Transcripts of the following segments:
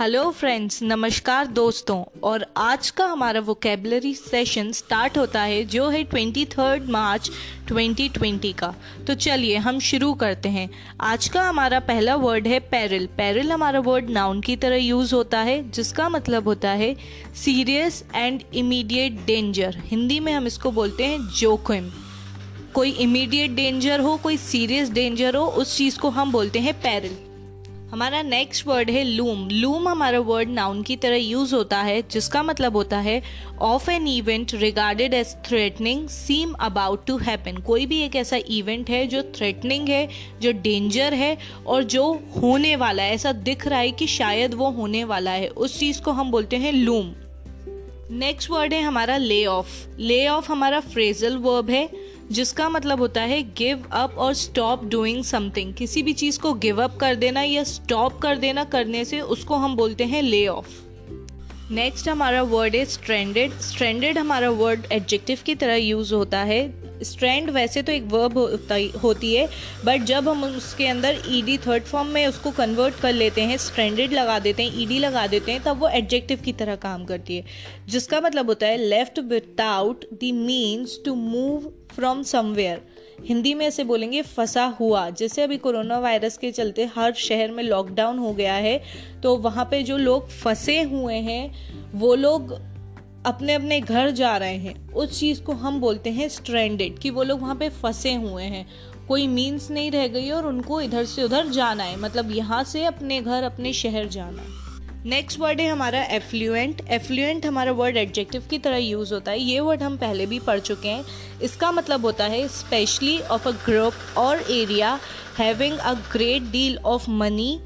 Hello friends नमस्कार, दोस्तों. और आज का हमारा वोकेबलरी सेशन स्टार्ट होता है, जो है ट्वेंटी थर्ड मार्च 2020 का. तो चलिए, हम शुरू करते हैं. आज का हमारा पहला वर्ड है पैरल पैरल हमारा वर्ड नाउन की तरह यूज़ होता है, जिसका मतलब होता है serious and immediate danger Hindi में हम इसको बोलते हैं जोखिम. कोई इमीडिएट डेंजर हो, कोई सीरियस डेंजर हो, उस चीज़ को हम बोलते हैं पैरल हमारा नेक्स्ट वर्ड है लूम लूम हमारा वर्ड नाउन की तरह यूज़ होता है, जिसका मतलब होता है of an event regarded as threatening seem about to happen कोई भी एक ऐसा इवेंट है जो थ्रेटनिंग है, जो डेंजर है, और जो होने वाला है, ऐसा दिख रहा है कि शायद वो होने वाला है, उस चीज़ को हम बोलते हैं लूम नेक्स्ट वर्ड है हमारा ले ऑफ़ ले ऑफ़ हमारा फ्रेजल वर्ब है जिसका मतलब होता है give up or stop doing something किसी भी चीज़ को गिव अप कर देना या स्टॉप कर देना करने से उसको हम बोलते हैं ले ऑफ़ नेक्स्ट हमारा वर्ड है स्ट्रेंडेड स्ट्रेंडेड हमारा वर्ड एडजेक्टिव की तरह यूज़ होता है। स्ट्रैंड वैसे तो एक वर्ब होता होती है बट जब हम उसके अंदर ईडी थर्ड फॉर्म में उसको कन्वर्ट कर लेते हैं स्ट्रैंडेड लगा देते हैं ईडी लगा देते हैं, तब वो एडजेक्टिव की तरह काम करती है। जिसका मतलब होता है left without the means to move from somewhere Hindi में ऐसे बोलेंगे, फंसा हुआ। जैसे अभी कोरोना वायरस के चलते हर शहर में लॉकडाउन हो गया है तो वहाँ पे जो लोग फंसे हुए हैं, वो लोग अपने अपने घर जा रहे हैं, उस चीज़ को हम बोलते हैं स्ट्रेंडेड कि वो लोग वहाँ पे फंसे हुए हैं। कोई मीन्स नहीं रह गई और उनको इधर से उधर जाना है मतलब यहाँ से अपने घर, अपने शहर जाना। है नेक्स्ट वर्ड है हमारा एफ्लुएंट एफ्लुएंट हमारा वर्ड एडजेक्टिव की तरह यूज़ होता है। ये वर्ड हम पहले भी पढ़ चुके हैं। इसका मतलब होता है especially of a group or area having a great deal of money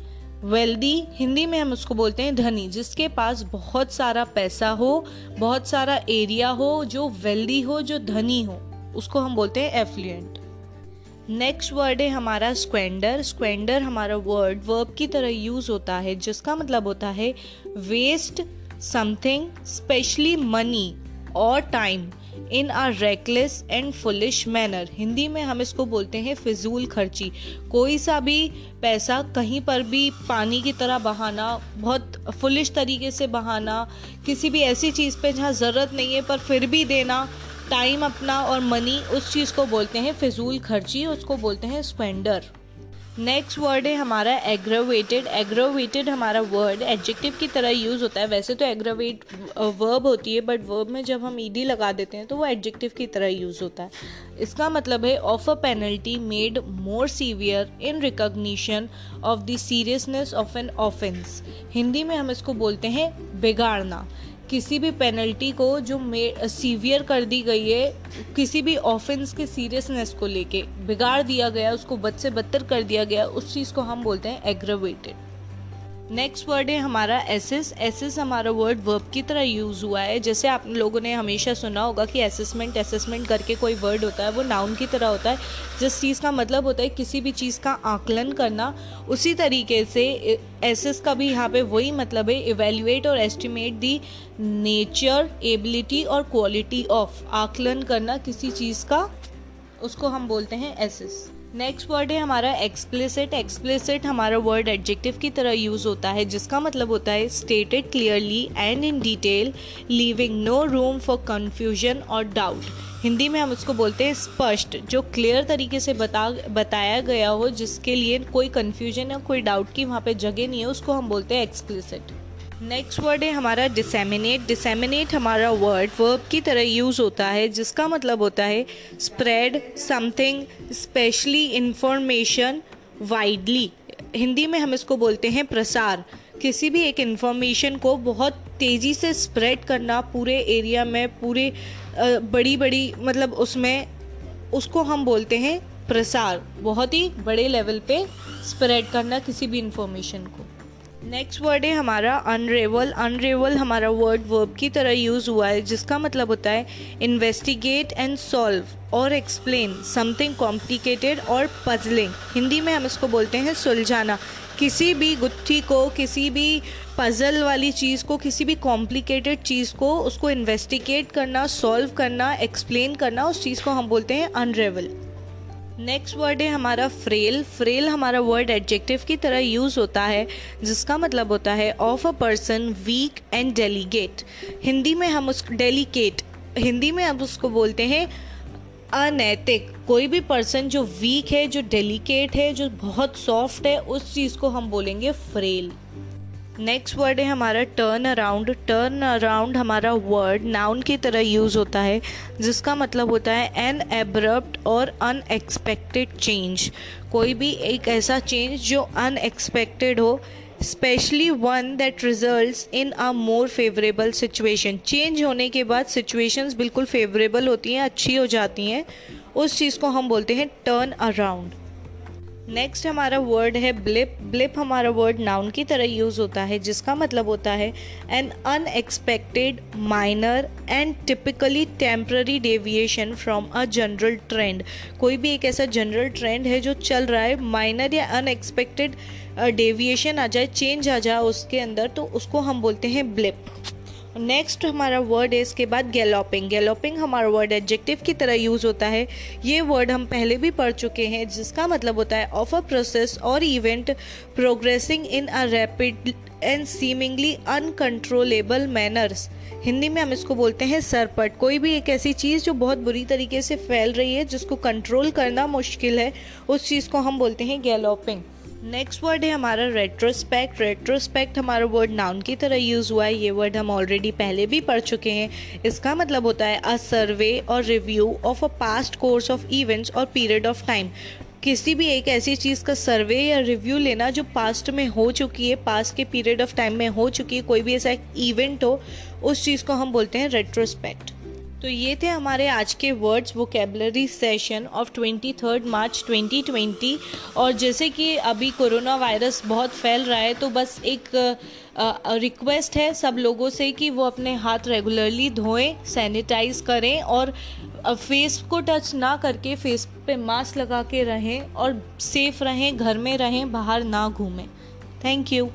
wealthy, Hindi में हम उसको बोलते हैं धनी, जिसके पास बहुत सारा पैसा हो, बहुत सारा एरिया हो, जो वेल्दी हो, जो धनी हो, उसको हम बोलते हैं एफ्लुएंट। नेक्स्ट वर्ड है हमारा स्क्वेंडर स्क्वेंडर हमारा वर्ड, वर्ब की तरह यूज़ होता है, जिसका मतलब होता है waste something, especially money or time. In a reckless and foolish manner Hindi में हम इसको बोलते हैं फिजूल खर्ची। कोई सा भी पैसा कहीं पर भी पानी की तरह बहाना, बहुत फुलिश तरीके से बहाना, किसी भी ऐसी चीज़ पे जहाँ ज़रूरत नहीं है, पर फिर भी देना टाइम अपना और मनी उस चीज़ को बोलते हैं फिजूल खर्ची, उसको बोलते हैं स्पेंडर नेक्स्ट वर्ड है हमारा एग्रोवेटेड एग्रोवेटेड हमारा वर्ड एडजेक्टिव की तरह यूज़ होता है. वैसे तो एग्रोवेट वर्ब होती है बट वर्ब में जब हम ईडी लगा देते हैं तो वो एडजेक्टिव की तरह यूज़ होता है. इसका मतलब है of a penalty made more severe in recognition of the seriousness of an offence Hindi में हम इसको बोलते हैं बिगाड़ना. किसी भी पेनल्टी को जो सीवियर कर दी गई है, किसी भी ऑफेंस के सीरियसनेस को लेके, बिगाड़ दिया गया, उसको बद से बदतर कर दिया गया, उस चीज़ को हम बोलते हैं एग्रोवेटेड नेक्स्ट वर्ड है हमारा एसेस एसेस हमारा वर्ड वर्ब की तरह यूज़ हुआ है। जैसे आप लोगों ने हमेशा सुना होगा कि असेसमेंट असेसमेंट करके कोई वर्ड होता है, वो नाउन की तरह होता है। जिस चीज़ का मतलब होता है किसी भी चीज़ का आकलन करना, उसी तरीके से एसेस का भी यहाँ पे वही मतलब है evaluate or estimate the nature ability or quality of आकलन करना किसी चीज़ का, उसको हम बोलते हैं एसेस नेक्स्ट वर्ड है हमारा एक्सप्लिसिट एक्सप्लिसिट हमारा वर्ड एडजेक्टिव की तरह यूज़ होता है, जिसका मतलब होता है stated clearly and in detail leaving no room for confusion or doubt Hindi में हम उसको बोलते हैं स्पष्ट, जो क्लियर तरीके से बता, बताया गया हो, जिसके लिए कोई कन्फ्यूज़न या कोई डाउट की वहाँ पे जगह नहीं है, उसको हम बोलते हैं एक्सप्लिसिट नेक्स्ट वर्ड है हमारा डिसेमिनेट डिसेमिनेट हमारा वर्ड वर्ब की तरह यूज़ होता है, जिसका मतलब होता है spread something especially information widely Hindi में हम इसको बोलते हैं प्रसार. किसी भी एक इंफॉर्मेशन को बहुत तेज़ी से स्प्रेड करना पूरे एरिया में, पूरे बड़ी बड़ी मतलब उसमें, उसको हम बोलते हैं प्रसार. बहुत ही बड़े लेवल पे स्प्रेड करना किसी भी इंफॉर्मेशन को. नेक्स्ट वर्ड है हमारा अनरेवल अनरेवल हमारा वर्ड वर्ब की तरह यूज़ हुआ है, जिसका मतलब होता है इन्वेस्टिगेट एंड सॉल्व और एक्सप्लेन समथिंग कॉम्प्लिकेटेड और पजलिंग हिंदी में हम इसको बोलते हैं सुलझाना. किसी भी गुत्थी को, किसी भी पजल वाली चीज़ को, किसी भी कॉम्प्लिकेटेड चीज़ को, उसको इन्वेस्टिगेट करना सॉल्व करना एक्सप्लेन करना, उस चीज़ को हम बोलते हैं अनरेवल नेक्स्ट वर्ड है हमारा फ्रेल फ्रेल हमारा वर्ड एडजेक्टिव की तरह यूज़ होता है, जिसका मतलब होता है of a person weak and delicate Hindi में हम उस डेलीकेट हिंदी में हम उसको बोलते हैं अनैतिक कोई भी पर्सन जो वीक है, जो डेलीकेट है, जो बहुत सॉफ्ट है, उस चीज़ को हम बोलेंगे फ्रेल नेक्स्ट वर्ड है हमारा टर्न अराउंड टर्न अराउंड हमारा वर्ड नाउन की तरह यूज़ होता है, जिसका मतलब होता है एन एब्रप्ट और अनएक्सपेक्टेड चेंज कोई भी एक ऐसा चेंज जो अनएक्सपेक्टेड हो especially one that result in a more favourable situation change होने के बाद सिचुएशंस बिल्कुल फेवरेबल होती हैं, अच्छी हो जाती हैं. उस चीज़ को हम बोलते हैं टर्न अराउंड नेक्स्ट हमारा वर्ड है ब्लिप ब्लिप हमारा वर्ड नाउन की तरह यूज़ होता है, जिसका मतलब होता है an unexpected minor and typically temporary deviation from a general trend कोई भी एक ऐसा जनरल ट्रेंड है जो चल रहा है माइनर या अनएक्सपेक्टेड डेविएशन आ जाए चेंज आ जाए उसके अंदर तो उसको हम बोलते हैं ब्लिप नेक्स्ट हमारा वर्ड है इसके बाद गैलोपिंग गैलोपिंग हमारा वर्ड एडजेक्टिव की तरह यूज़ होता है. ये वर्ड हम पहले भी पढ़ चुके हैं, जिसका मतलब होता है of a process or event progressing in a rapid and seemingly uncontrollable manners Hindi में हम इसको बोलते हैं सरपट. कोई भी एक ऐसी चीज़ जो बहुत बुरी तरीके से फैल रही है, जिसको कंट्रोल करना मुश्किल है, उस चीज़ को हम बोलते हैं गैलोपिंग नेक्स्ट वर्ड है हमारा रेट्रोस्पेक्ट रेट्रोस्पेक्ट हमारा वर्ड नाउन की तरह यूज़ हुआ है. ये वर्ड हम ऑलरेडी पहले भी पढ़ चुके हैं. इसका मतलब होता है a survey or review of a past course of events or period of time किसी भी एक ऐसी चीज़ का सर्वे या रिव्यू लेना जो पास्ट में हो चुकी है पास्ट के पीरियड ऑफ़ टाइम में हो चुकी है, कोई भी ऐसा इवेंट हो, उस चीज़ को हम बोलते हैं रेट्रोस्पेक्ट तो ये थे हमारे आज के words vocabulary session of twenty third March 2020 और जैसे कि अभी कोरोना वायरस बहुत फैल रहा है तो बस एक रिक्वेस्ट है सब लोगों से कि वो अपने हाथ रेगुलरली धोएँ सैनिटाइज करें और फेस को टच ना करके फेस पे मास्क लगा के रहें और सेफ़ रहें, घर में रहें, बाहर ना घूमें। Thank you